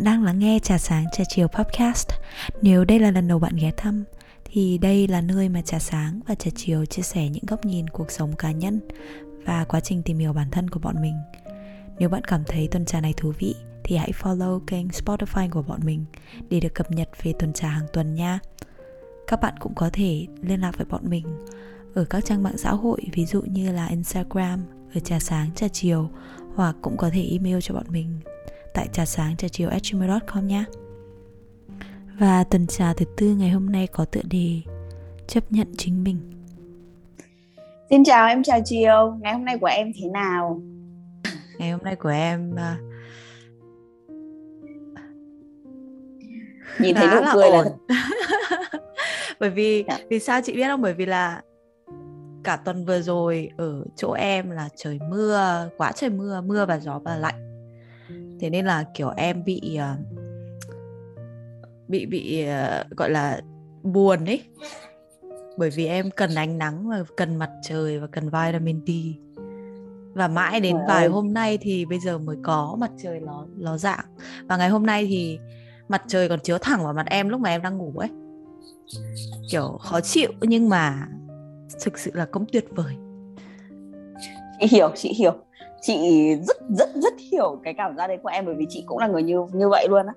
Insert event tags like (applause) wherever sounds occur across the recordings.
Bạn đang lắng nghe Trà Sáng Trà Chiều Podcast. Nếu đây là lần đầu bạn ghé thăm, thì đây là nơi mà Trà Sáng và Trà Chiều chia sẻ những góc nhìn cuộc sống cá nhân và quá trình tìm hiểu bản thân của bọn mình. Nếu bạn cảm thấy tuần trà này thú vị, thì hãy follow kênh Spotify của bọn mình để được cập nhật về tuần trà hàng tuần nha. Các bạn cũng có thể liên lạc với bọn mình ở các trang mạng xã hội ví dụ như là Instagram ở trà sáng trà chiều hoặc cũng có thể email cho bọn mình tại trà sáng trà chiều gmail.com nhé. Và tuần trà thứ tư ngày hôm nay có tựa đề chấp nhận chính mình. Xin chào em chào chiều. Ngày hôm nay của em thế nào? Ngày hôm nay của em uh, nhìn thấy nụ cười là (laughs) bởi vì dạ. vì sao chị biết không? Bởi vì là cả tuần vừa rồi ở chỗ em là trời mưa quá trời mưa mưa và gió và lạnh thế nên là kiểu em bị uh, bị bị uh, gọi là buồn ấy. Bởi vì em cần ánh nắng và cần mặt trời và cần vitamin D. Và mãi đến Trời vài ơi. hôm nay thì bây giờ mới có mặt trời nó nó dạng. Và ngày hôm nay thì mặt trời còn chiếu thẳng vào mặt em lúc mà em đang ngủ ấy. Kiểu khó chịu nhưng mà thực sự là cũng tuyệt vời. Chị hiểu chị hiểu chị rất rất rất hiểu cái cảm giác đấy của em bởi vì chị cũng là người như như vậy luôn á.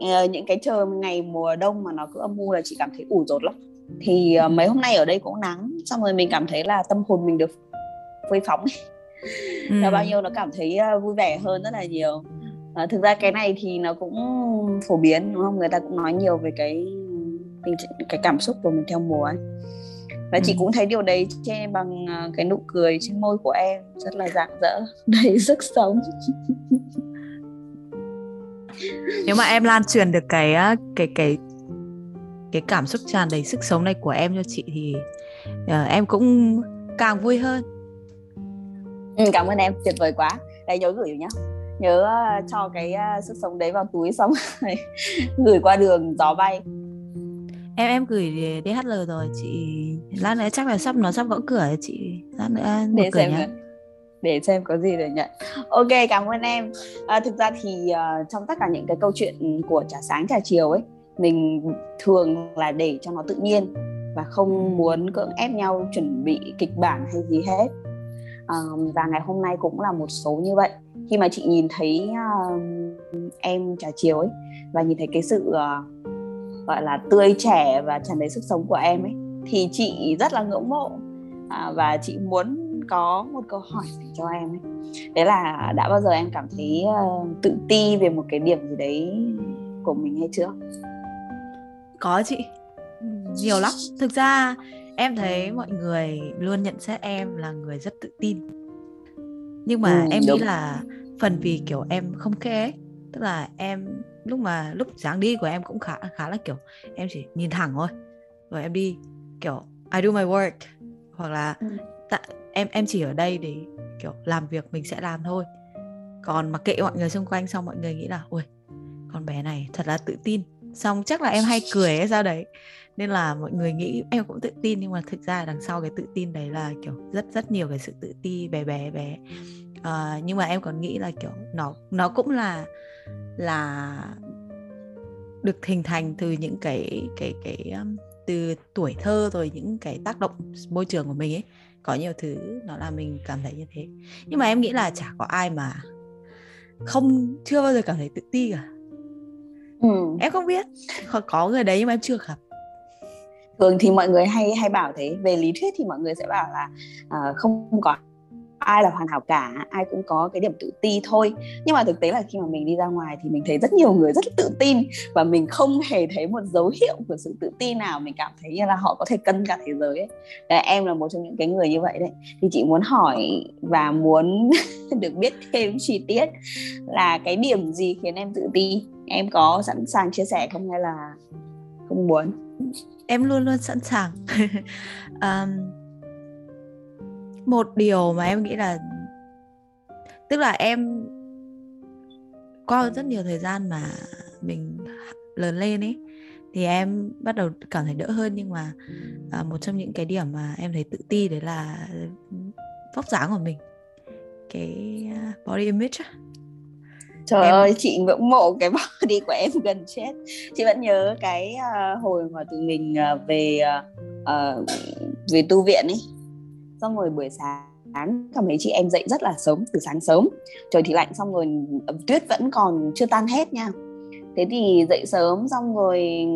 Ờ, những cái trời ngày mùa đông mà nó cứ âm u là chị cảm thấy ủ rột lắm. Thì uh, mấy hôm nay ở đây cũng nắng xong rồi mình cảm thấy là tâm hồn mình được phơi phóng. Ừ. là bao nhiêu nó cảm thấy uh, vui vẻ hơn rất là nhiều. Uh, thực ra cái này thì nó cũng phổ biến đúng không? Người ta cũng nói nhiều về cái cái cảm xúc của mình theo mùa ấy và ừ. chị cũng thấy điều đấy trên bằng ờ, cái nụ cười trên môi của em rất là rạng rỡ (laughs) đầy sức sống. Nếu mà em lan truyền được cái cái cái cái cảm xúc tràn đầy sức sống này của em cho chị thì uh, em cũng càng vui hơn. Ừ, cảm ơn em tuyệt vời quá. Đây nhớ gửi nhá. Nhớ uh, cho cái uh, sức sống đấy vào túi xong (laughs) gửi qua đường gió bay em em gửi DHL rồi chị lát nữa chắc là sắp nó sắp gõ cửa chị. Lát nữa để cửa xem nhá. để xem có gì để nhận. Ok cảm ơn em. À, thực ra thì uh, trong tất cả những cái câu chuyện của trà sáng trà chiều ấy mình thường là để cho nó tự nhiên và không muốn cưỡng ép nhau chuẩn bị kịch bản hay gì hết. À, và ngày hôm nay cũng là một số như vậy. Khi mà chị nhìn thấy uh, em trà chiều ấy và nhìn thấy cái sự uh, gọi là tươi trẻ và tràn đầy sức sống của em ấy thì chị rất là ngưỡng mộ. À, và chị muốn có một câu hỏi cho em ấy. Đấy là đã bao giờ em cảm thấy uh, tự ti về một cái điểm gì đấy của mình hay chưa? Có chị. Nhiều lắm. Thực ra em thấy mọi người luôn nhận xét em là người rất tự tin. Nhưng mà ừ, em đúng. nghĩ là phần vì kiểu em không kê ấy tức là em lúc mà lúc dáng đi của em cũng khá khá là kiểu em chỉ nhìn thẳng thôi. Rồi em đi kiểu I do my work. Hoặc là ừ. tạ, em em chỉ ở đây để kiểu làm việc mình sẽ làm thôi. Còn mặc kệ mọi người xung quanh xong mọi người nghĩ là ui con bé này thật là tự tin. Xong chắc là em hay cười hay sao đấy. Nên là mọi người nghĩ em cũng tự tin nhưng mà thực ra đằng sau cái tự tin đấy là kiểu rất rất nhiều cái sự tự ti bé bé bé. Uh, nhưng mà em còn nghĩ là kiểu nó nó cũng là là được hình thành từ những cái cái cái um, từ tuổi thơ rồi những cái tác động môi trường của mình ấy. Có nhiều thứ nó làm mình cảm thấy như thế. Nhưng mà em nghĩ là chả có ai mà không chưa bao giờ cảm thấy tự ti cả. Ừ. em không biết có người đấy nhưng mà em chưa gặp. Thường thì mọi người hay hay bảo thế. Về lý thuyết thì mọi người sẽ bảo là uh, không có ai là hoàn hảo cả ai cũng có cái điểm tự ti thôi. Nhưng mà thực tế là khi mà mình đi ra ngoài thì mình thấy rất nhiều người rất tự tin và mình không hề thấy một dấu hiệu của sự tự tin nào. Mình cảm thấy như là họ có thể cân cả thế giới ấy. Đấy, em là một trong những cái người như vậy đấy. Thì chị muốn hỏi và muốn (laughs) được biết thêm chi tiết là cái điểm gì khiến em tự ti? Em có sẵn sàng chia sẻ không hay là không muốn? Em luôn luôn sẵn sàng. (laughs) Um, một điều mà em nghĩ là tức là em qua rất nhiều thời gian mà mình lớn lên ấy thì em bắt đầu cảm thấy đỡ hơn. Nhưng mà à, một trong những cái điểm mà em thấy tự ti đấy là vóc dáng của mình cái à, body image trời em... ơi chị ngưỡng mộ cái (laughs) body của em gần chết. Chị vẫn nhớ cái uh, hồi mà tụi mình uh, về uh, về tu viện ấy xong rồi buổi sáng cả mấy chị em dậy rất là sớm từ sáng sớm. Trời thì lạnh xong rồi tuyết vẫn còn chưa tan hết nha. Thế thì dậy sớm xong rồi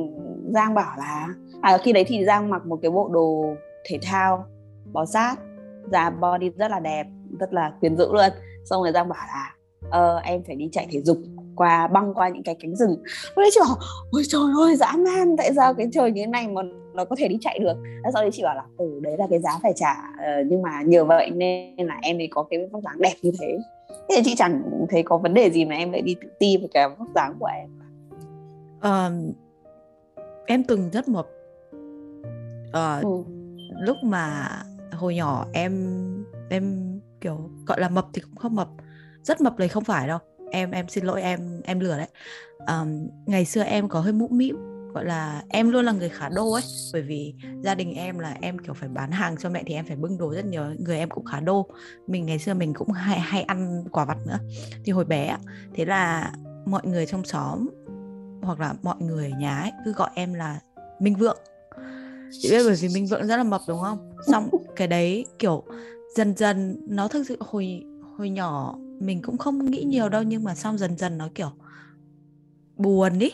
giang bảo là à, khi đấy thì giang mặc một cái bộ đồ thể thao bó sát. Da body rất là đẹp rất là quyến rũ luôn. Xong rồi giang bảo là ờ, em phải đi chạy thể dục qua băng qua những cái cánh rừng. Lúc đấy chị bảo ôi trời ơi dã man tại sao cái trời như thế này mà nó có thể đi chạy được. Sau đấy chị bảo là ừ đấy là cái giá phải trả ờ, nhưng mà nhờ vậy nên là em mới có cái vóc dáng đẹp như thế. Thế chị chẳng thấy có vấn đề gì mà em lại đi tự ti về cái vóc dáng của em uh, em từng rất mập. Uh, ừ. lúc mà hồi nhỏ em em kiểu gọi là mập thì cũng không mập. Rất mập đấy không phải đâu. Em em xin lỗi em em lừa đấy. Um, ngày xưa em có hơi mũm mĩm gọi là em luôn là người khá đô ấy, bởi vì gia đình em là em, kiểu, phải bán hàng cho mẹ thì em phải bưng đồ rất nhiều, người em cũng khá đô. Mình ngày xưa mình cũng hay hay ăn quả vặt nữa. Thì hồi bé thế là mọi người trong xóm hoặc là mọi người ở nhà ấy cứ gọi em là Minh Vượng. Chị biết bởi vì Minh Vượng rất là mập, đúng không? Xong cái đấy, kiểu, dần dần nó thực sự hồi hồi nhỏ mình cũng không nghĩ nhiều đâu, nhưng mà xong dần dần nó, kiểu, buồn đi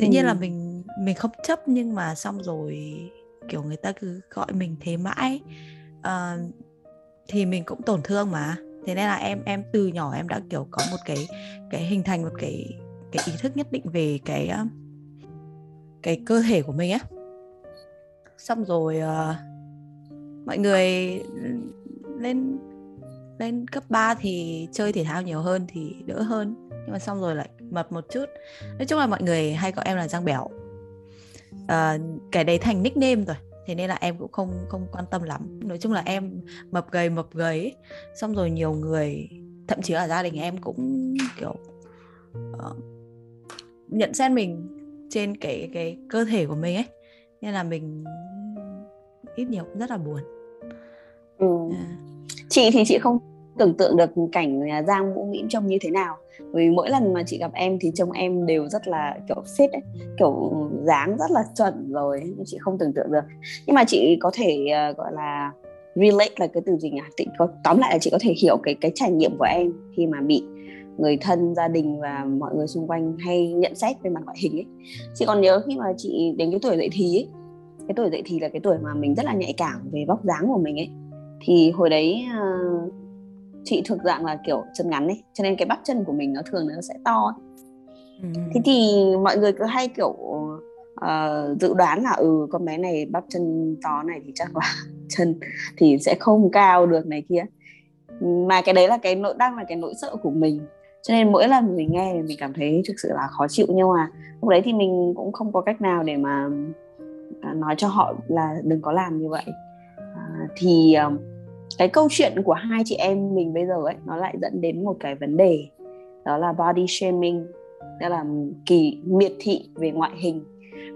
dĩ nhiên là mình mình không chấp nhưng mà xong rồi kiểu người ta cứ gọi mình thế mãi. Uh, thì mình cũng tổn thương mà. Thế nên là em em từ nhỏ em đã kiểu có một cái cái hình thành một cái cái ý thức nhất định về cái cái cơ thể của mình á. Xong rồi uh, mọi người lên lên cấp 3 thì chơi thể thao nhiều hơn thì đỡ hơn nhưng mà xong rồi lại mập một chút. Nói chung là mọi người hay gọi em là giang béo à, cái đấy thành nickname rồi thế nên là em cũng không không quan tâm lắm. Nói chung là em mập gầy mập gầy xong rồi nhiều người thậm chí ở gia đình em cũng kiểu uh, nhận xét mình trên cái cái cơ thể của mình ấy. Nên là mình ít nhiều cũng rất là buồn. Ừ. à. chị thì chị không tưởng tượng được cảnh à, Giang Vũ Mĩm trông như thế nào. Vì mỗi lần mà chị gặp em thì trông em đều rất là kiểu fit ấy kiểu dáng rất là chuẩn rồi chị không tưởng tượng được. Nhưng mà chị có thể uh, gọi là relate là cái từ gì nhỉ? Chị có tóm lại là chị có thể hiểu cái cái trải nghiệm của em khi mà bị người thân gia đình và mọi người xung quanh hay nhận xét về mặt ngoại hình ấy. Chị còn nhớ khi mà chị đến cái tuổi dậy thì ấy cái tuổi dậy thì là cái tuổi mà mình rất là nhạy cảm về vóc dáng của mình ấy. Thì hồi đấy uh, chị thuộc dạng là kiểu chân ngắn ấy cho nên cái bắp chân của mình nó thường nó sẽ to ấy. Ừ. thế thì mọi người cứ hay kiểu uh, dự đoán là ừ con bé này bắp chân to này thì chắc là (laughs) chân thì sẽ không cao được này kia mà cái đấy là cái nỗi đang là cái nỗi sợ của mình cho nên mỗi lần mình nghe thì mình cảm thấy thực sự là khó chịu nhưng mà lúc đấy thì mình cũng không có cách nào để mà à, nói cho họ là đừng có làm như vậy à, thì uh, cái câu chuyện của hai chị em mình bây giờ ấy nó lại dẫn đến một cái vấn đề đó là body shaming tức là kỳ miệt thị về ngoại hình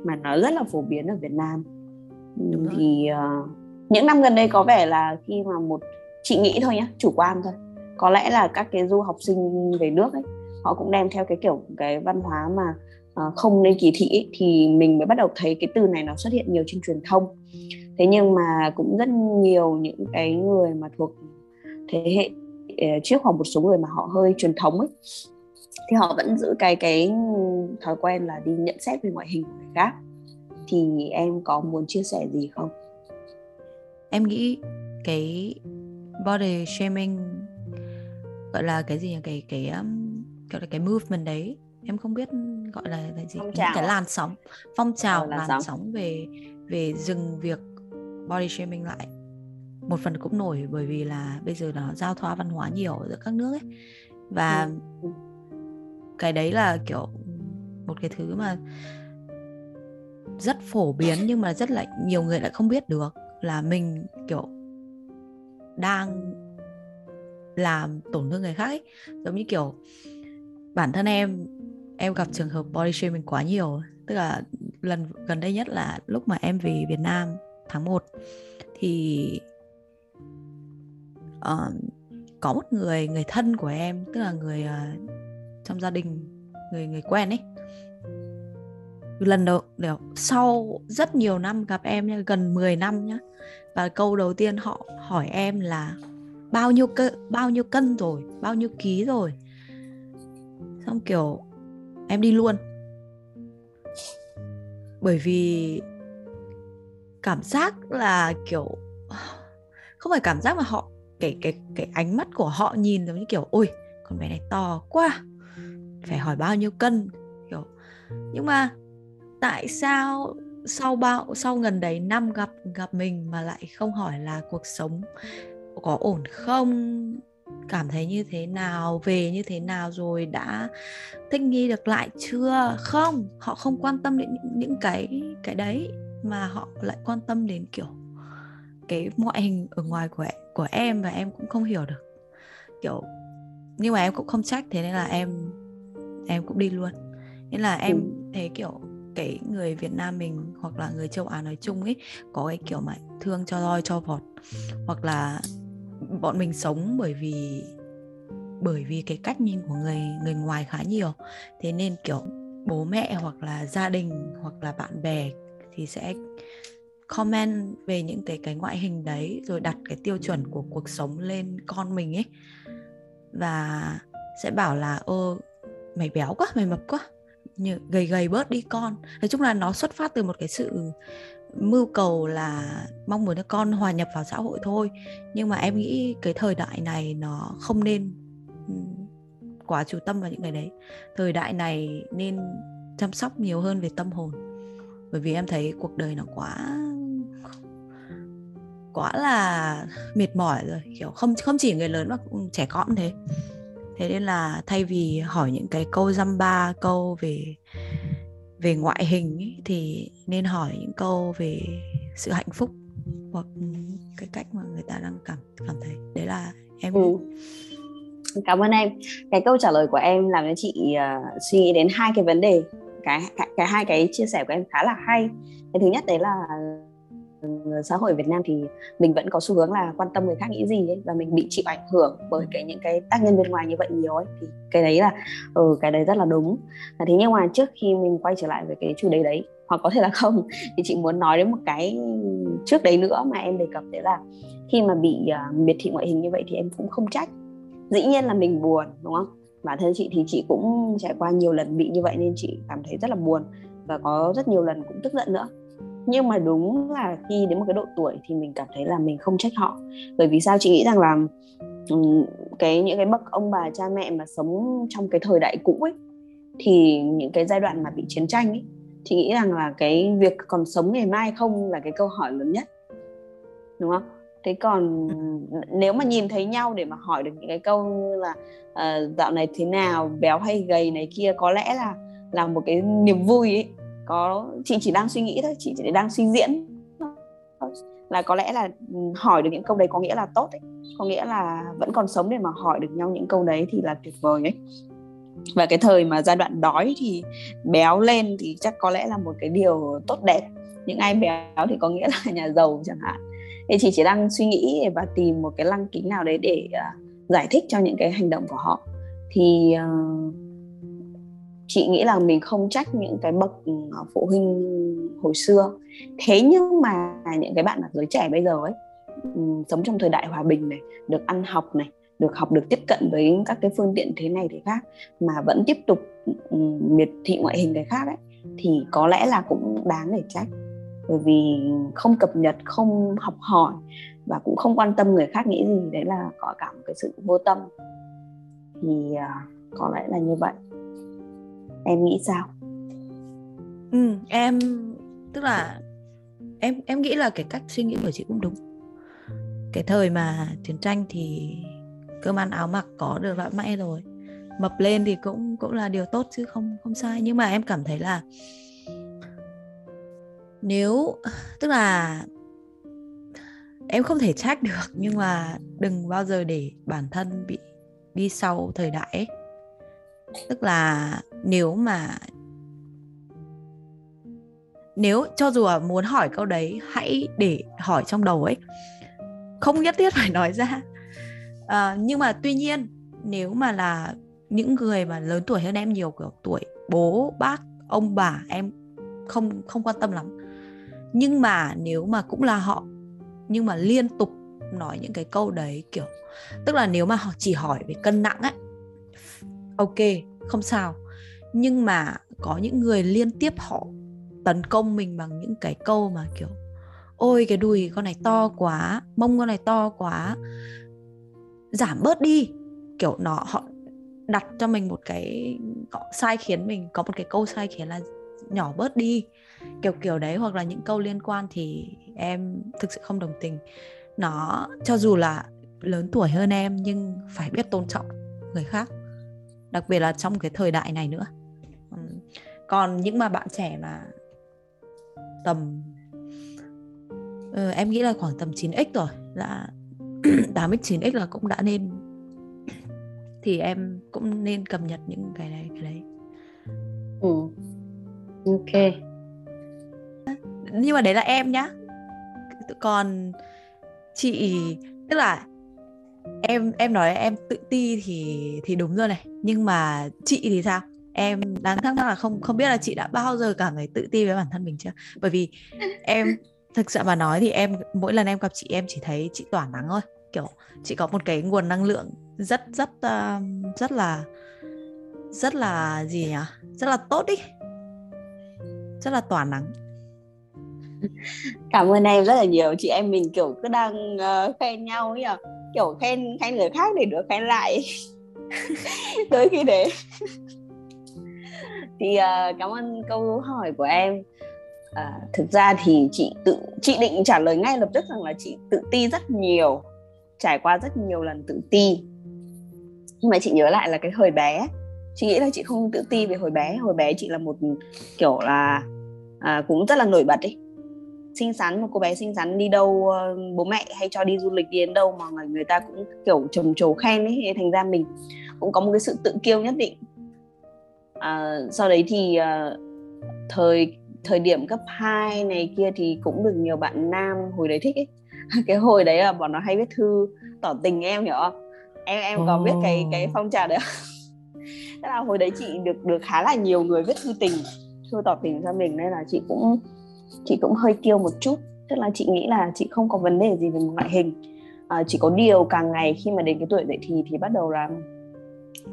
mà nó rất là phổ biến ở Việt Nam. Đúng thì uh, những năm gần đây có vẻ là khi mà một chị nghĩ thôi nhá chủ quan thôi. Có lẽ là các cái du học sinh về nước ấy họ cũng đem theo cái kiểu cái văn hóa mà uh, không nên kỳ thị ấy, thì mình mới bắt đầu thấy cái từ này nó xuất hiện nhiều trên truyền thông thế nhưng mà cũng rất nhiều những cái người mà thuộc thế hệ ờ, trước hoặc một số người mà họ hơi truyền thống ấy. Thì họ vẫn giữ cái cái thói quen là đi nhận xét về ngoại hình của người khác. Thì em có muốn chia sẻ gì không? Em nghĩ cái body shaming gọi là cái gì nhỉ? Cái cái um, gọi là cái movement đấy em không biết gọi là cái gì phong trào cái làn sóng phong trào ờ, làn, làn sóng. sóng về về dừng việc body shaming lại một phần cũng nổi bởi vì là bây giờ nó giao thoa văn hóa nhiều giữa các nước ấy và ừ. cái đấy là kiểu một cái thứ mà rất phổ biến nhưng mà rất là nhiều người lại không biết được là mình kiểu đang làm tổn thương người khác ấy. giống như kiểu bản thân em em gặp trường hợp body shaming quá nhiều tức là lần gần đây nhất là lúc mà em về Việt Nam tháng 1 thì uh, có một người người thân của em tức là người uh, trong gia đình người người quen ấy. Lần đầu đều sau rất nhiều năm gặp em nhá, gần 10 năm nhá và câu đầu tiên họ hỏi em là bao nhiêu cân bao nhiêu cân rồi? Bao nhiêu ký rồi? Xong kiểu em đi luôn. Bởi vì cảm giác là kiểu không phải cảm giác mà họ cái cái cái ánh mắt của họ nhìn giống như kiểu ôi con bé này to quá phải hỏi bao nhiêu cân? Kiểu nhưng mà tại sao sau bao sau gần đấy năm gặp gặp mình mà lại không hỏi là cuộc sống có ổn không cảm thấy như thế nào về như thế nào rồi đã thích nghi được lại chưa? Không họ không quan tâm đến những, những cái cái đấy mà họ lại quan tâm đến kiểu cái ngoại hình ở ngoài của của em và em cũng không hiểu được. Kiểu nhưng mà em cũng không trách thế nên là em em cũng đi luôn. Nên là em ừ. thấy kiểu cái người Việt Nam mình hoặc là người châu Á nói chung ấy có cái kiểu mà thương cho roi cho vọt hoặc là bọn mình sống bởi vì bởi vì cái cách nhìn của người người ngoài khá nhiều. Thế nên kiểu bố mẹ hoặc là gia đình hoặc là bạn bè thì sẽ comment về những cái cái ngoại hình đấy, rồi đặt cái tiêu chuẩn của cuộc sống lên con mình ấy. Và sẽ bảo là ô mày béo quá, mày mập quá, như, gầy gầy bớt đi con. Nói chung là nó xuất phát từ một cái sự mưu cầu là mong muốn cho con hòa nhập vào xã hội thôi. Nhưng mà em nghĩ cái thời đại này nó không nên quá chú tâm vào những cái đấy. Thời đại này nên chăm sóc nhiều hơn về tâm hồn bởi vì em thấy cuộc đời nó quá quá là mệt mỏi rồi kiểu không không chỉ người lớn mà trẻ con cũng thế. Thế nên là thay vì hỏi những cái câu dăm ba câu về về ngoại hình ý, thì nên hỏi những câu về sự hạnh phúc hoặc cái cách mà người ta đang cảm cảm thấy. Đấy là em ừ. cảm ơn em. Cái câu trả lời của em làm cho chị uh, suy nghĩ đến hai cái vấn đề cái, cái hai cái chia sẻ của em khá là hay. Cái thứ nhất đấy là ừ, xã hội Việt Nam thì mình vẫn có xu hướng là quan tâm người khác nghĩ gì ấy và mình bị chịu ảnh hưởng bởi cái những cái tác nhân bên ngoài như vậy nhiều ấy. Thì cái đấy là ừ, cái đấy rất là đúng. Thế nhưng mà trước khi mình quay trở lại về cái chủ đề đấy hoặc có thể là (laughs) không thì chị muốn nói đến một cái trước đấy nữa mà em đề cập đấy là khi mà bị uh, miệt thị ngoại hình như vậy thì em cũng không trách. Dĩ nhiên là mình buồn đúng không? Bản thân chị thì chị cũng trải qua nhiều lần bị như vậy nên chị cảm thấy rất là buồn và có rất nhiều lần cũng tức giận nữa. Nhưng mà đúng là khi đến một cái độ tuổi thì mình cảm thấy là mình không trách họ. Bởi vì sao? Chị nghĩ rằng là cái, những cái bậc ông bà, cha mẹ mà sống trong cái thời đại cũ ấy, thì những cái giai đoạn mà bị chiến tranh ấy, chị nghĩ rằng là cái việc còn sống ngày mai không là cái câu hỏi lớn nhất. Đúng không? Thế còn (laughs) nếu mà nhìn thấy nhau để mà hỏi được những cái câu như là uh, dạo này thế nào? Béo hay gầy? này kia có lẽ là là một cái niềm vui ấy. Có chị chỉ đang suy nghĩ thôi chị chỉ đang suy diễn. Là có lẽ là ừ, hỏi được những câu đấy có nghĩa là tốt ấy. Có nghĩa là vẫn còn sống để mà hỏi được nhau những câu đấy thì là tuyệt vời ấy. Và cái thời mà giai đoạn đói thì béo lên thì chắc có lẽ là một cái điều tốt đẹp. Những ai béo thì có nghĩa là nhà giàu chẳng hạn thì chị chỉ đang suy nghĩ và tìm một cái lăng kính nào đấy để uh, giải thích cho những cái hành động của họ. Thì uh, chị nghĩ là mình không trách những cái bậc ừ, phụ huynh hồi xưa. Thế nhưng mà những cái bạn mà giới trẻ bây giờ ấy ừ, sống trong thời đại hòa bình này được ăn học này được học được tiếp cận với các cái phương tiện thế này thế khác mà vẫn tiếp tục ừ, miệt thị ngoại hình cái khác ấy thì có lẽ là cũng đáng để trách bởi vì không cập nhật, không học hỏi và cũng không quan tâm người khác nghĩ gì, đấy là có cả một cái sự vô tâm. Thì à, có lẽ là như vậy. Em nghĩ sao? Ừ em, tức là em em nghĩ là cái cách suy nghĩ của chị cũng đúng. Cái thời mà chiến tranh thì cơm ăn áo mặc có được loại may rồi. Mập lên thì cũng cũng là điều tốt chứ không không sai. Nhưng mà em cảm thấy là nếu tức là em không thể trách được nhưng mà đừng bao giờ để bản thân bị đi sau thời đại ấy. Tức là nếu mà nếu cho dù là muốn hỏi câu đấy hãy để hỏi trong đầu ấy. Không nhất thiết phải nói ra. À, nhưng mà tuy nhiên nếu mà là những người mà lớn tuổi hơn em nhiều kiểu tuổi bố bác ông bà em không không quan tâm lắm nhưng mà nếu mà cũng là họ, nhưng mà liên tục nói những cái câu đấy, kiểu, tức là nếu mà họ chỉ hỏi về cân nặng ấy, ok, không sao. Nhưng mà có những người liên tiếp họ tấn công mình bằng những cái câu mà kiểu, ôi, cái đùi con này to quá, mông con này to quá, giảm bớt đi. Kiểu, nó, họ đặt cho mình một cái sai khiến mình, có một cái câu sai khiến là nhỏ bớt đi kiểu kiểu đấy hoặc là những câu liên quan thì em thực sự không đồng tình. Nó cho dù là lớn tuổi hơn em nhưng phải biết tôn trọng người khác đặc biệt là trong cái thời đại này nữa. Còn những mà bạn trẻ mà tầm ừ, em nghĩ là khoảng tầm 9x rồi là (clears throat) 8x 9x là cũng đã nên thì em cũng nên cập nhật những cái này cái đấy. Ừ. ok nhưng mà đấy là em nhá. Còn chị tức là em em nói em tự ti thì thì đúng rồi này. Nhưng mà chị thì sao? Em đang thắc mắc là không không biết là chị đã bao giờ cảm thấy tự ti với bản thân mình chưa? Bởi vì em thực sự mà nói thì em mỗi lần em gặp chị em chỉ thấy chị tỏa nắng thôi. Kiểu chị có một cái nguồn năng lượng rất rất uh, rất là rất là gì nhỉ? Rất là tốt đi rất là tỏa nắng. (laughs) cảm ơn em rất là nhiều. Chị em mình kiểu cứ đang uh, khen nhau ấy à kiểu khen khen người khác để được khen lại. (laughs) Tới khi đấy. (laughs) Thì uh, cảm ơn câu hỏi của em. À, thực ra thì chị tự chị định trả lời ngay lập tức rằng là chị tự ti rất nhiều trải qua rất nhiều lần tự ti. Nhưng mà chị nhớ lại là cái hồi bé chị nghĩ là chị không tự ti về hồi bé. Hồi bé chị là một kiểu là à, cũng rất là nổi bật ấy xinh xắn một cô bé xinh xắn đi đâu bố mẹ hay cho đi du lịch đi đến đâu mà người, người ta cũng kiểu trầm trồ khen ấy thành ra mình cũng có một cái sự tự kiêu nhất định. À, sau đấy thì uh, thời thời điểm cấp 2 này kia thì cũng được nhiều bạn nam hồi đấy thích ấy. (laughs) Cái hồi đấy là bọn nó hay viết thư tỏ tình em hiểu không? Em em oh. có biết cái cái phong trào đấy (laughs) tức là hồi đấy chị được được khá là nhiều người viết thư tình thư tỏ tình cho mình nên là chị cũng chị cũng hơi kiêu một chút tức là chị nghĩ là chị không có vấn đề gì về ngoại hình. À, chỉ có điều càng ngày khi mà đến cái tuổi dậy thì thì bắt đầu là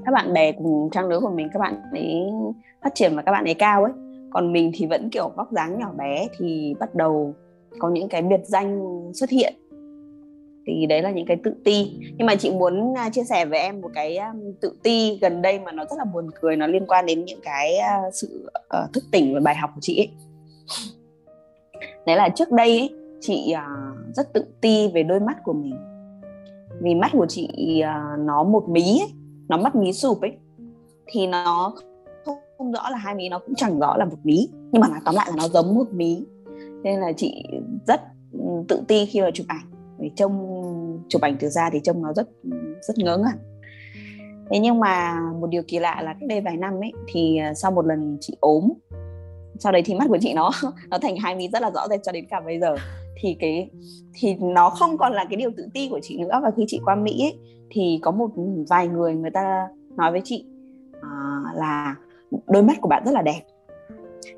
các bạn bè cùng trang lứa của mình các bạn ấy phát triển và các bạn ấy cao ấy. Còn mình thì vẫn kiểu vóc dáng nhỏ bé thì bắt đầu có những cái biệt danh xuất hiện. Thì đấy là những cái tự ti. Nhưng mà chị muốn à, chia sẻ với em một cái um, tự ti gần đây mà nó rất là buồn cười nó liên quan đến những cái à, sự ờ, thức tỉnh và bài học của chị ấy đấy là trước đây ấy, chị uh, rất tự ti về đôi mắt của mình. Vì mắt của chị uh, nó một mí ấy, nó mắt mí sụp ấy thì nó không, không rõ là hai mí nó cũng chẳng rõ là một mí nhưng mà nói tóm lại là nó giống một mí. Nên là chị rất ừ, tự ti khi mà chụp ảnh. Vì trông chụp ảnh từ ra thì trông nó rất rất ngớ ngẩn. Thế nhưng mà một điều kỳ lạ là cách đây vài năm ấy thì à, sau một lần chị ốm sau đấy thì mắt của chị nó (laughs) nó thành hai mí rất là rõ rệt cho đến cả bây giờ. Thì cái thì nó không còn là cái điều tự ti của chị nữa. Và khi chị qua mỹ ấy, thì có một vài người người ta nói với chị uh, là đôi mắt của bạn rất là đẹp.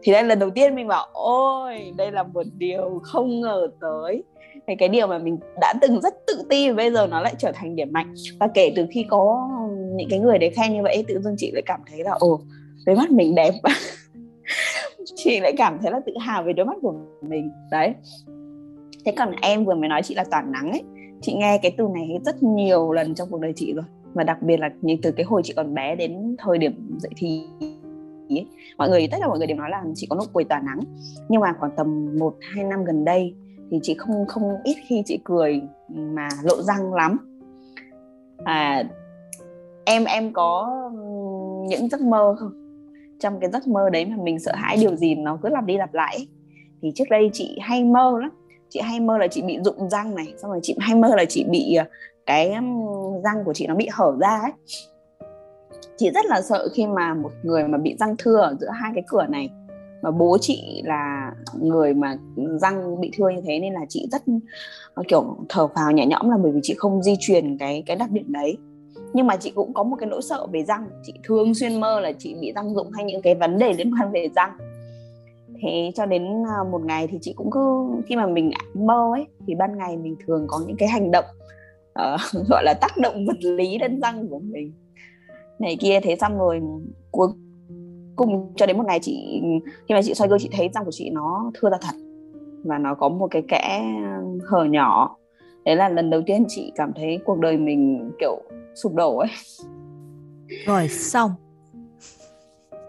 Thì đây lần đầu tiên mình bảo ôi đây là một điều không ngờ tới. Thì cái điều mà mình đã từng rất tự ti và bây giờ nó lại trở thành điểm mạnh. Và kể từ khi có những cái người đấy khen như vậy tự dưng chị lại cảm thấy là ồ đôi mắt mình đẹp. (laughs) chị lại cảm thấy là tự hào về đôi mắt của mình. Đấy. Thế còn em vừa mới nói chị là toàn nắng ấy chị nghe cái từ này rất nhiều lần trong cuộc đời chị rồi. Và đặc biệt là như từ cái hồi chị còn bé đến thời điểm dậy thì ấy, mọi người tất cả mọi người đều nói là chị có nụ cười tỏa nắng. Nhưng mà khoảng tầm một hai năm gần đây thì chị không không ít khi chị cười mà lộ răng lắm. À em em có những giấc mơ không? Trong cái giấc mơ đấy mà mình sợ hãi điều gì nó cứ lặp đi lặp lại thì trước đây chị hay mơ lắm. Chị hay mơ là chị bị rụng răng này, xong rồi chị hay mơ là chị bị ờ, cái răng của chị nó bị hở ra ấy. Chị rất là sợ khi mà một người mà bị răng thưa ở giữa hai cái cửa này, mà bố chị là người mà răng bị thưa như thế nên là chị rất, kiểu, thở phào nhẹ nhõm là bởi vì chị không di truyền cái cái đặc điểm đấy nhưng mà chị cũng có một cái nỗi sợ về răng. Chị thường xuyên mơ là chị bị răng rụng hay những cái vấn đề liên quan về răng. Thế cho đến à, một ngày thì chị cũng cứ khi mà mình mơ ấy thì ban ngày mình thường có những cái hành động uh, (laughs) gọi là tác động vật lý lên răng của mình. Này kia thế xong rồi cuối cùng cho đến một ngày chị khi mà chị xoay gương chị thấy răng của chị nó thưa ra thật và nó có một cái kẽ ờ, hở nhỏ. Đấy là lần đầu tiên chị cảm thấy cuộc đời mình kiểu sụp đổ ấy. Rồi xong.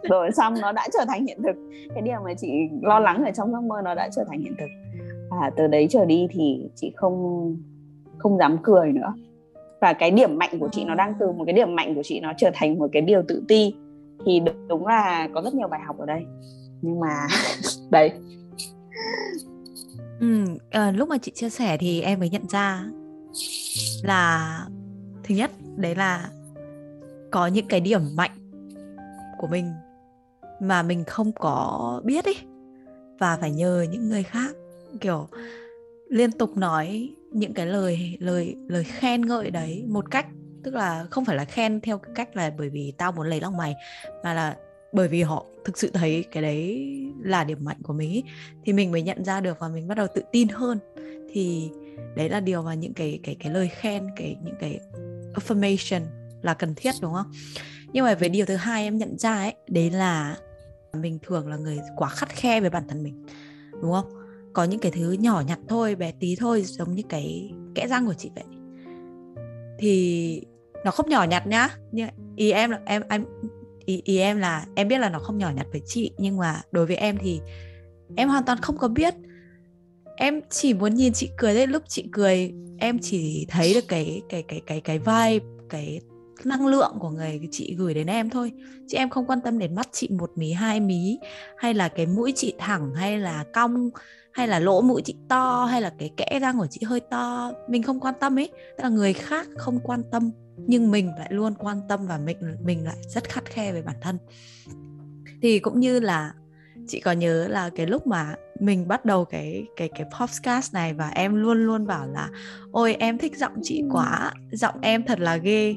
Rồi xong nó đã trở thành hiện thực. Cái điều mà chị lo lắng ở trong giấc mơ nó đã trở thành hiện thực. Và từ đấy trở đi thì chị không không dám cười nữa. Và cái điểm mạnh của chị nó đang từ một cái điểm mạnh của chị nó trở thành một cái điều tự ti. Thì đúng là có rất nhiều bài học ở đây. Nhưng mà (laughs) đấy. Ừ, à, lúc mà chị chia sẻ thì em mới nhận ra là thứ nhất đấy là có những cái điểm mạnh của mình mà mình không có biết ấy và phải nhờ những người khác. Kiểu liên tục nói những cái lời lời lời khen ngợi đấy một cách tức là không phải là khen theo cái cách là bởi vì tao muốn lấy lòng mày mà là bởi vì họ thực sự thấy cái đấy là điểm mạnh của mình ý, thì mình mới nhận ra được và mình bắt đầu tự tin hơn. Thì đấy là điều mà những cái cái cái lời khen cái những cái affirmation là cần thiết đúng không? Nhưng mà về điều thứ hai em nhận ra ấy đấy là mình thường là người quá khắt khe về bản thân mình đúng không? Có những cái thứ nhỏ nhặt thôi bé tí thôi giống như cái kẽ răng của chị vậy. Thì nó không nhỏ nhặt nhá nhưng ý em là em em ý, ý em là em biết là nó không nhỏ nhặt với chị nhưng mà đối với em thì em hoàn toàn không có biết em chỉ muốn nhìn chị cười đấy lúc chị cười. Em chỉ thấy được cái cái cái cái cái vibe, cái năng lượng của người chị gửi đến em thôi. Chứ em không quan tâm đến mắt chị một mí, hai mí, hay là cái mũi chị thẳng, hay là cong, hay là lỗ mũi chị to, hay là cái kẽ răng của chị hơi to. Mình không quan tâm ấy. Tức là người khác không quan tâm, nhưng mình lại luôn quan tâm và mình mình lại rất khắt khe về bản thân. Thì cũng như là chị có nhớ là cái lúc mà mình bắt đầu cái cái cái podcast này và em luôn luôn bảo là ôi em thích giọng chị quá giọng em thật là ghê.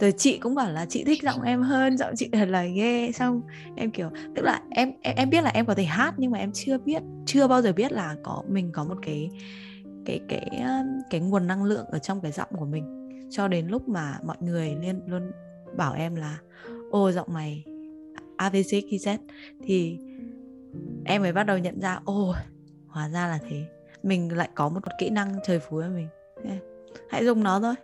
Rồi chị cũng bảo là chị thích giọng em hơn giọng chị thật là ghê. Xong em kiểu tức là em em, em biết là em có thể hát nhưng mà em chưa biết chưa bao giờ biết là có mình có một cái cái cái cái nguồn năng lượng ở trong cái giọng của mình. Cho đến lúc mà mọi người liên luôn bảo em là ô giọng mày abc kz thì em mới bắt đầu nhận ra ồ hóa ra là thế. Mình lại có một kỹ năng trời phú với mình. Hãy dùng nó thôi.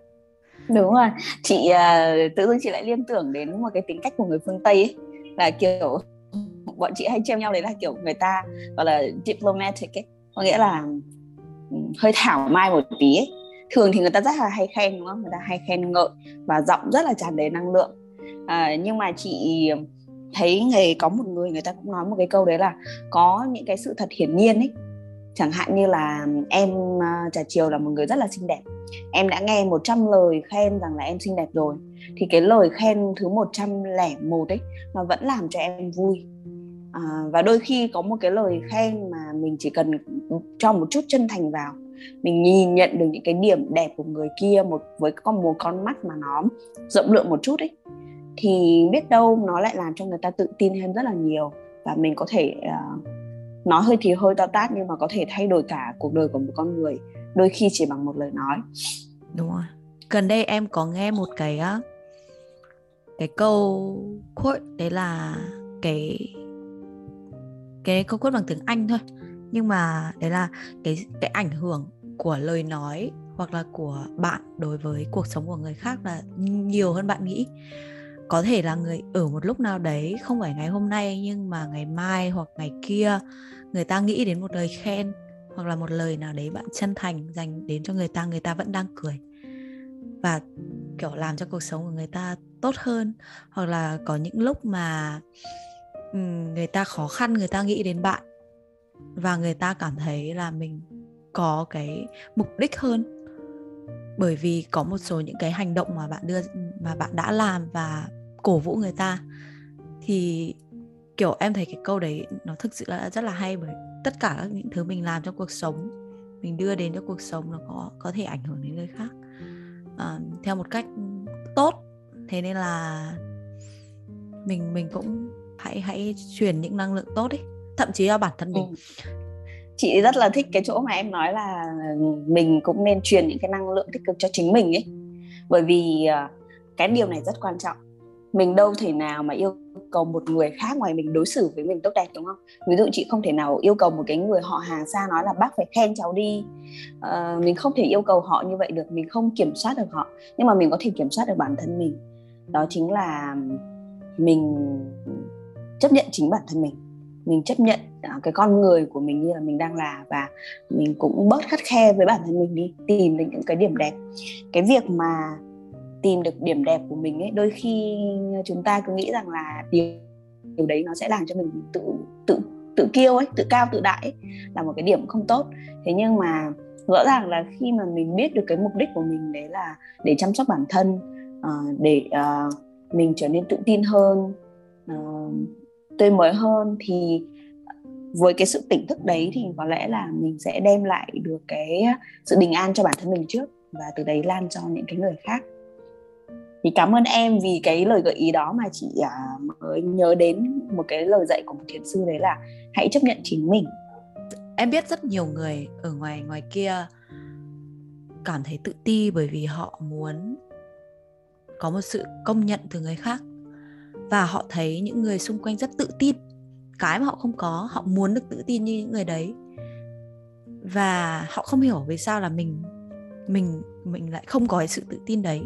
Đúng rồi. Chị uh, tự dưng chị lại liên tưởng đến một cái tính cách của người phương tây ấy. Là kiểu bọn chị hay treo nhau đấy là kiểu người ta gọi là diplomatic ấy. Có nghĩa là ừ, hơi thảo mai một tí ấy. Thường thì người ta rất là hay khen đúng không? Người ta hay khen ngợi và giọng rất là tràn đầy năng lượng. À, nhưng mà chị thấy người có một người người ta cũng nói một cái câu đấy là có những cái sự thật hiển nhiên ấy. Chẳng hạn như là em à, trà chiều là một người rất là xinh đẹp. Em đã nghe 100 lời khen rằng là em xinh đẹp rồi. Thì cái lời khen thứ 101 ấy nó vẫn làm cho em vui. À, và đôi khi có một cái lời khen mà mình chỉ cần cho một chút chân thành vào. Mình nhìn nhận được những cái điểm đẹp của người kia một với con một con mắt mà nó rộng lượng một chút ấy thì biết đâu nó lại làm cho người ta tự tin thêm rất là nhiều. Và mình có thể uh, nói hơi thì hơi to tát nhưng mà có thể thay đổi cả cuộc đời của một con người đôi khi chỉ bằng một lời nói. Đúng rồi. Gần đây em có nghe một cái cái câu quote đấy là cái cái câu quote bằng tiếng Anh thôi. Nhưng mà đấy là cái cái ảnh hưởng của lời nói hoặc là của bạn đối với cuộc sống của người khác là nhiều hơn bạn nghĩ có thể là người ở một lúc nào đấy, không phải ngày hôm nay nhưng mà ngày mai hoặc ngày kia, người ta nghĩ đến một lời khen hoặc là một lời nào đấy bạn chân thành dành đến cho người ta người ta vẫn đang cười. Và, kiểu, làm cho cuộc sống của người ta tốt hơn. Hoặc là có những lúc mà người ta khó khăn, người ta nghĩ đến bạn và người ta cảm thấy là mình có cái mục đích hơn. Bởi vì có một số những cái hành động mà bạn đưa, mà bạn đã làm và cổ vũ người ta. Thì kiểu em thấy cái câu đấy nó thực sự là rất là hay bởi tất cả các những thứ mình làm trong cuộc sống mình đưa đến cho cuộc sống nó có có thể ảnh hưởng đến người khác. À, theo một cách tốt thế nên là mình mình cũng hãy hãy truyền những năng lượng tốt ấy thậm chí là bản thân mình. Ừ. chị rất là thích cái chỗ mà em nói là mình cũng nên truyền những cái năng lượng tích cực cho chính mình ấy. Bởi vì ờ, cái điều này rất quan trọng mình đâu thể nào mà yêu cầu một người khác ngoài mình đối xử với mình tốt đẹp đúng không? Ví dụ chị không thể nào yêu cầu một cái người họ hàng xa nói là bác phải khen cháu đi. À, mình không thể yêu cầu họ như vậy được mình không kiểm soát được họ nhưng mà mình có thể kiểm soát được bản thân mình. Đó chính là mình chấp nhận chính bản thân mình. Mình chấp nhận à, cái con người của mình như là mình đang là và mình cũng bớt khắt khe với bản thân mình đi tìm đến những cái điểm đẹp. Cái việc mà tìm được điểm đẹp của mình ấy đôi khi chúng ta cứ nghĩ rằng là điều điều đấy nó sẽ làm cho mình tự tự tự kiêu ấy tự cao tự đại ấy, là một cái điểm không tốt. Thế nhưng mà rõ ràng là khi mà mình biết được cái mục đích của mình đấy là để chăm sóc bản thân uh, để uh, mình trở nên tự tin hơn uh, tươi mới hơn thì với cái sự tỉnh thức đấy thì có lẽ là mình sẽ đem lại được cái sự bình an cho bản thân mình trước và từ đấy lan cho những cái người khác thì cảm ơn em vì cái lời gợi ý đó mà chị à, mới nhớ đến một cái lời dạy của một thiền sư đấy là hãy chấp nhận chính mình. Em biết rất nhiều người ở ngoài ngoài kia cảm thấy tự ti bởi vì họ muốn có một sự công nhận từ người khác và họ thấy những người xung quanh rất tự tin. Cái mà họ không có họ muốn được tự tin như những người đấy. Và họ không hiểu vì sao là mình mình mình lại không có cái sự tự tin đấy.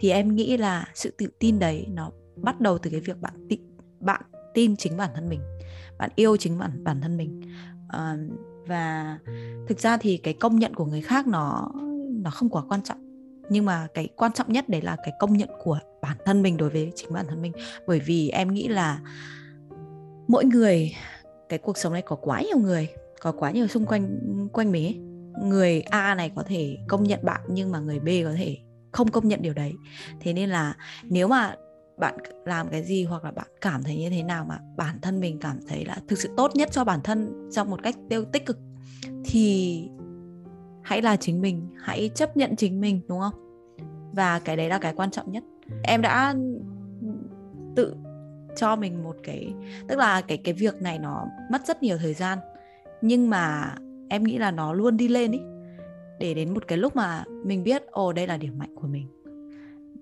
Thì em nghĩ là sự tự tin đấy nó bắt đầu từ cái việc bạn tin bạn tin chính bản thân mình bạn yêu chính bản bản thân mình. À, và thực ra thì cái công nhận của người khác nó nó không quá quan trọng. Nhưng mà cái quan trọng nhất đấy là cái công nhận của bản thân mình đối với chính bản thân mình. Bởi vì em nghĩ là mỗi người cái cuộc sống này có quá nhiều người có quá nhiều xung quanh quanh mình ấy người A này có thể công nhận bạn nhưng mà người B có thể không công nhận điều đấy. Thế nên là nếu mà bạn làm cái gì hoặc là bạn cảm thấy như thế nào mà bản thân mình cảm thấy là thực sự tốt nhất cho bản thân trong một cách tiêu tích cực, thì hãy là chính mình, hãy chấp nhận chính mình, đúng không? Và cái đấy là cái quan trọng nhất. Em đã tự cho mình một cái, tức là cái cái việc này nó mất rất nhiều thời gian. Nhưng mà em nghĩ là nó luôn đi lên ý. Để đến một cái lúc mà mình biết ồ đây là điểm mạnh của mình.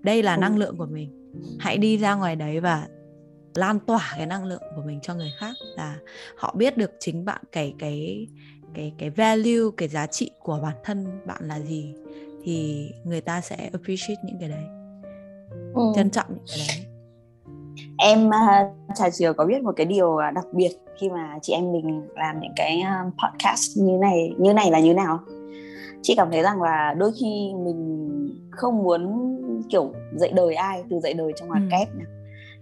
Đây là năng lượng của mình. Hãy đi ra ngoài đấy và lan tỏa cái năng lượng của mình cho người khác là họ biết được chính bạn cái cái cái cái value cái giá trị của bản thân bạn là gì. Thì người ta sẽ appreciate những cái đấy. Ừ. trân trọng những cái đấy. Em uh, trà chiều có biết một cái điều uh, đặc biệt khi mà chị em mình làm những cái uh, podcast như này như này là như nào chị cảm thấy rằng là đôi khi mình không muốn kiểu dạy đời ai từ dạy đời trong ngoặc ừ. kép này.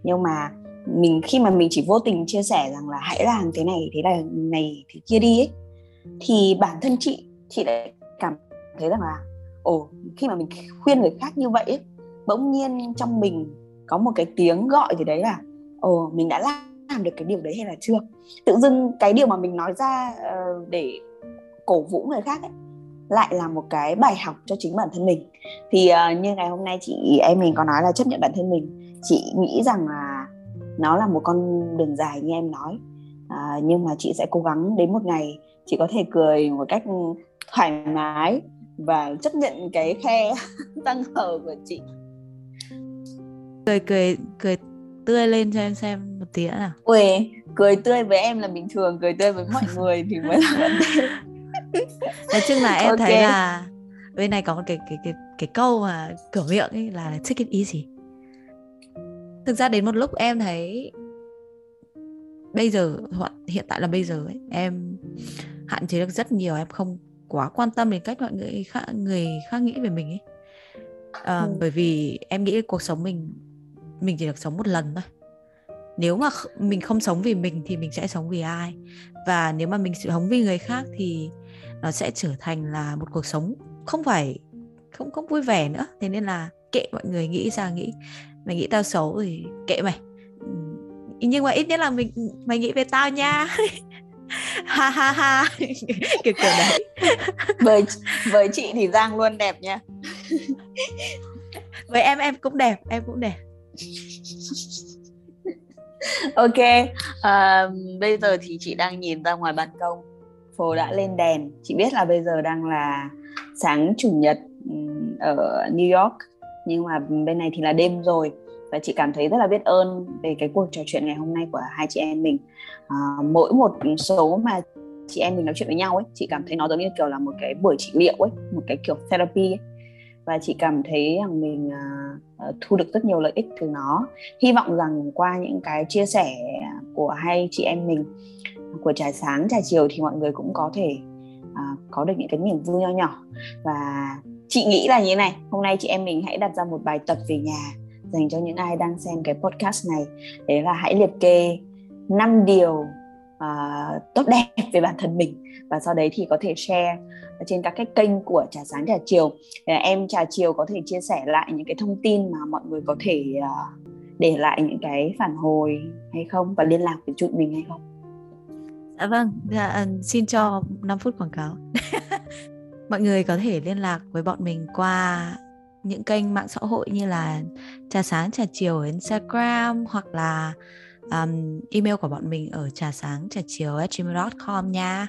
nhưng mà mình khi mà mình chỉ vô tình chia sẻ rằng là hãy làm thế này thế này này thì kia đi ấy thì bản thân chị chị lại cảm thấy rằng là ồ khi mà mình khuyên người khác như vậy ấy, bỗng nhiên trong mình có một cái tiếng gọi gì đấy là ồ mình đã làm làm được cái điều đấy hay là chưa? Tự dưng cái điều mà mình nói ra uh, để cổ vũ người khác ấy lại là một cái bài học cho chính bản thân mình. Thì uh, như ngày hôm nay chị em mình có nói là chấp nhận bản thân mình. Chị nghĩ rằng là nó là một con đường dài như em nói. Uh, nhưng mà chị sẽ cố gắng đến một ngày chị có thể cười một cách thoải mái và chấp nhận cái khe (laughs) tăng hở của chị. Cười cười cười tươi lên cho em xem một tí nào ui cười tươi với em là bình thường cười tươi với mọi người thì mới là vấn đề nói chung là em okay. thấy là bên này có một cái cái cái cái câu mà cửa miệng ấy là take it easy thực ra đến một lúc em thấy bây giờ hoặc hiện tại là bây giờ ấy, em hạn chế được rất nhiều em không quá quan tâm đến cách mọi người khác người khác nghĩ về mình ấy à, ừ. bởi vì em nghĩ cuộc sống mình mình chỉ được sống một lần thôi. Nếu mà mình không sống vì mình thì mình sẽ sống vì ai? Và nếu mà mình sống vì người khác thì nó sẽ trở thành là một cuộc sống không phải không không vui vẻ nữa. Thế nên là kệ mọi người nghĩ ra nghĩ mày nghĩ tao xấu thì kệ mày. Nhưng mà ít nhất là mình mày nghĩ về tao nha. (laughs) Ha ha ha. (laughs) Kiểu kiểu đấy. (laughs) Với với chị thì giang luôn đẹp nha. Với em em cũng đẹp em cũng đẹp (laughs) ok à, bây giờ thì chị đang nhìn ra ngoài ban công. Phố đã lên đèn. Chị biết là bây giờ đang là sáng chủ nhật ở New York. Nhưng mà bên này thì là đêm rồi. Và chị cảm thấy rất là biết ơn về cái cuộc trò chuyện ngày hôm nay của hai chị em mình. À, mỗi một số mà chị em mình nói chuyện với nhau ấy chị cảm thấy nó giống như kiểu là một cái buổi trị liệu ấy một cái kiểu therapy ấy và chị cảm thấy rằng mình uh, thu được rất nhiều lợi ích từ nó. Hy vọng rằng qua những cái chia sẻ của hai chị em mình của trải sáng trải chiều thì mọi người cũng có thể uh, có được những cái niềm vui nho nhỏ. Và chị nghĩ là như thế này hôm nay chị em mình hãy đặt ra một bài tập về nhà dành cho những ai đang xem cái podcast này. Đấy là hãy liệt kê 5 điều uh, tốt đẹp về bản thân mình. Và sau đấy thì có thể share trên các cái kênh của trà sáng trà chiều. Em trà chiều có thể chia sẻ lại những cái thông tin mà mọi người có thể uh, để lại những cái phản hồi hay không và liên lạc với tụi mình hay không? Dạ vâng, dạ, ờ, xin cho 5 phút quảng cáo. (laughs) Mọi người có thể liên lạc với bọn mình qua những kênh mạng xã hội như là trà sáng trà chiều Instagram hoặc là um, email của bọn mình ở trà sáng trà chiều gmail.com nha.